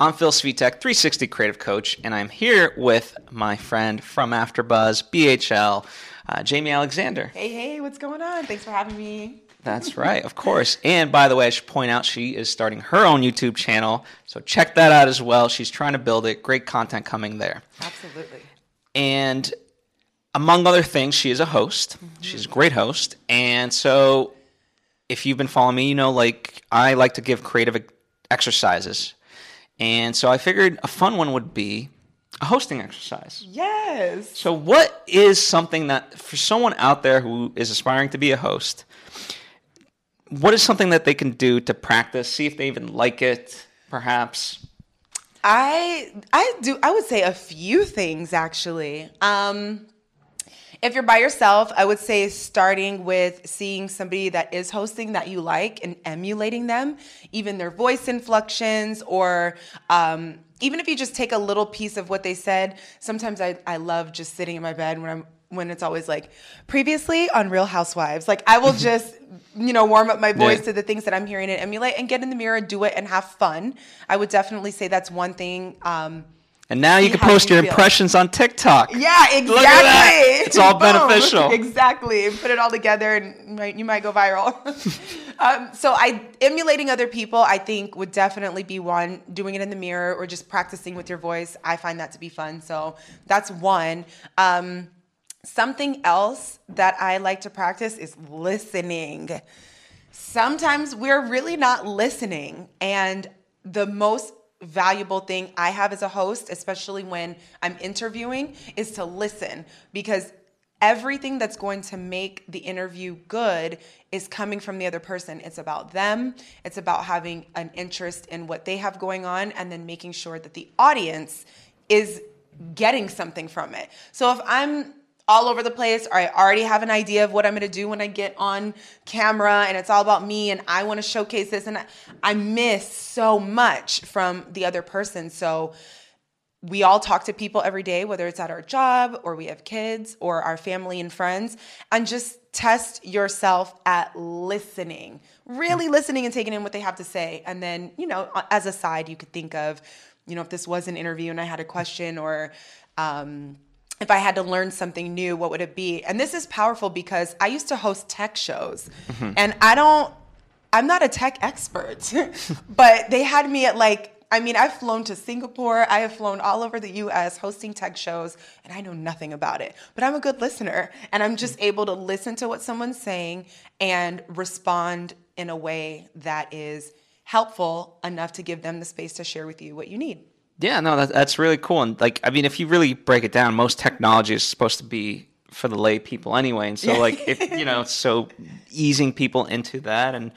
I'm Phil Svitek, 360 Creative Coach, and I'm here with my friend from AfterBuzz, BHL, uh, Jaimi Alexander. Hey, hey, what's going on? Thanks for having me. That's right, of course. And by the way, I should point out she is starting her own YouTube channel, so check that out as well. She's trying to build it. Great content coming there. Absolutely. And among other things, she is a host. Mm-hmm. She's a great host. And so if you've been following me, you know, like I like to give creative exercises. And so I figured a fun one would be a hosting exercise. Yes. So, what is something that, for someone out there who is aspiring to be a host, what is something that they can do to practice, see if they even like it, perhaps? I I do I would say a few things actually. Um if you're by yourself, I would say starting with seeing somebody that is hosting that you like and emulating them, even their voice inflections, or um, even if you just take a little piece of what they said. Sometimes I, I love just sitting in my bed when I'm when it's always like previously on Real Housewives. Like I will just, you know, warm up my voice yeah. to the things that I'm hearing and emulate and get in the mirror, and do it and have fun. I would definitely say that's one thing. Um, and now you can post you your feel. impressions on TikTok. Yeah, exactly. It's all beneficial. Exactly. Put it all together and you might, you might go viral. um, so I emulating other people, I think would definitely be one. Doing it in the mirror or just practicing with your voice, I find that to be fun. So that's one. Um, something else that I like to practice is listening. Sometimes we're really not listening, and the most valuable thing I have as a host, especially when I'm interviewing, is to listen because everything that's going to make the interview good is coming from the other person. It's about them, it's about having an interest in what they have going on, and then making sure that the audience is getting something from it. So if I'm all over the place or I already have an idea of what I'm to do when I get on camera and it's all about me and I want to showcase this and I, I miss so much from the other person. So we all talk to people every day, whether it's at our job or we have kids or our family and friends, and just test yourself at listening, really listening and taking in what they have to say. And then, you know, as a side, you could think of, you know, if this was an interview and I had a question or, um, if I had to learn something new, what would it be? And this is powerful because I used to host tech shows mm-hmm. and I don't, I'm not a tech expert, but they had me at like, I mean, I've flown to Singapore, I have flown all over the US hosting tech shows, and I know nothing about it. But I'm a good listener, and I'm just able to listen to what someone's saying and respond in a way that is helpful enough to give them the space to share with you what you need. Yeah, no, that, that's really cool. And like, I mean, if you really break it down, most technology is supposed to be for the lay people anyway. And so, like, if you know, so easing people into that, and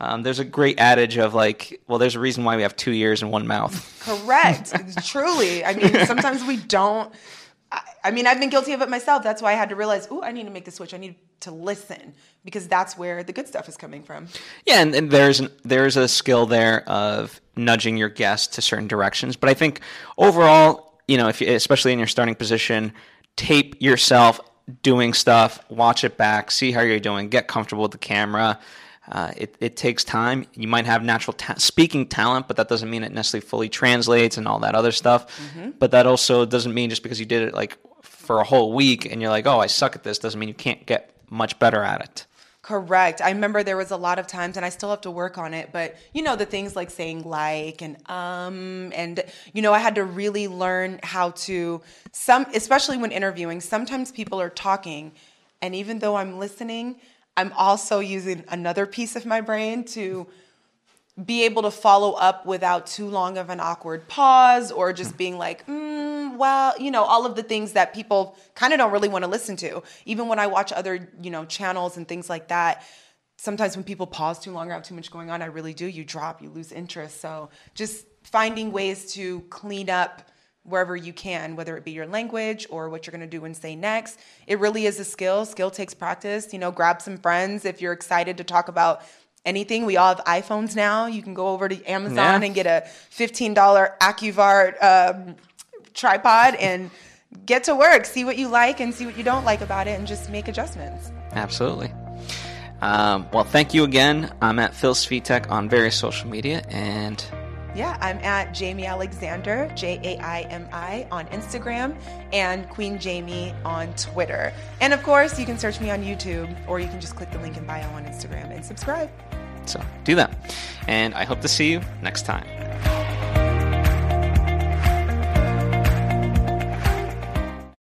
um, there's a great adage of like, well, there's a reason why we have two ears and one mouth. Correct. Truly, I mean, sometimes we don't. I, mean, I've been guilty of it myself. That's why I had to realize, oh, I need to make the switch. I need to listen because that's where the good stuff is coming from. Yeah, and, and there's an, there's a skill there of nudging your guest to certain directions. But I think overall, you know, if you, especially in your starting position, tape yourself doing stuff, watch it back, see how you're doing, get comfortable with the camera. Uh, it, it takes time. You might have natural ta- speaking talent, but that doesn't mean it necessarily fully translates and all that other stuff. Mm-hmm. But that also doesn't mean just because you did it like for a whole week and you're like, oh, I suck at this, doesn't mean you can't get much better at it. Correct. I remember there was a lot of times, and I still have to work on it, but you know, the things like saying like and um, and you know, I had to really learn how to, some, especially when interviewing, sometimes people are talking, and even though I'm listening, I'm also using another piece of my brain to be able to follow up without too long of an awkward pause or just being like, mm, well, you know, all of the things that people kind of don't really want to listen to. Even when I watch other, you know, channels and things like that, sometimes when people pause too long or have too much going on, I really do. You drop, you lose interest. So just finding ways to clean up wherever you can, whether it be your language or what you're going to do and say next. It really is a skill. Skill takes practice. You know, grab some friends if you're excited to talk about anything. We all have iPhones now. You can go over to Amazon yeah. and get a $15 Acuvar um, tripod and get to work. See what you like and see what you don't like about it and just make adjustments. Absolutely. Um, well, thank you again. I'm at Phil Svitek on various social media, and Yeah, I'm at Jaimi Alexander, J A I M I, on Instagram, and Queen Jaimi on Twitter. And of course, you can search me on YouTube, or you can just click the link in bio on Instagram and subscribe. So do that. And I hope to see you next time.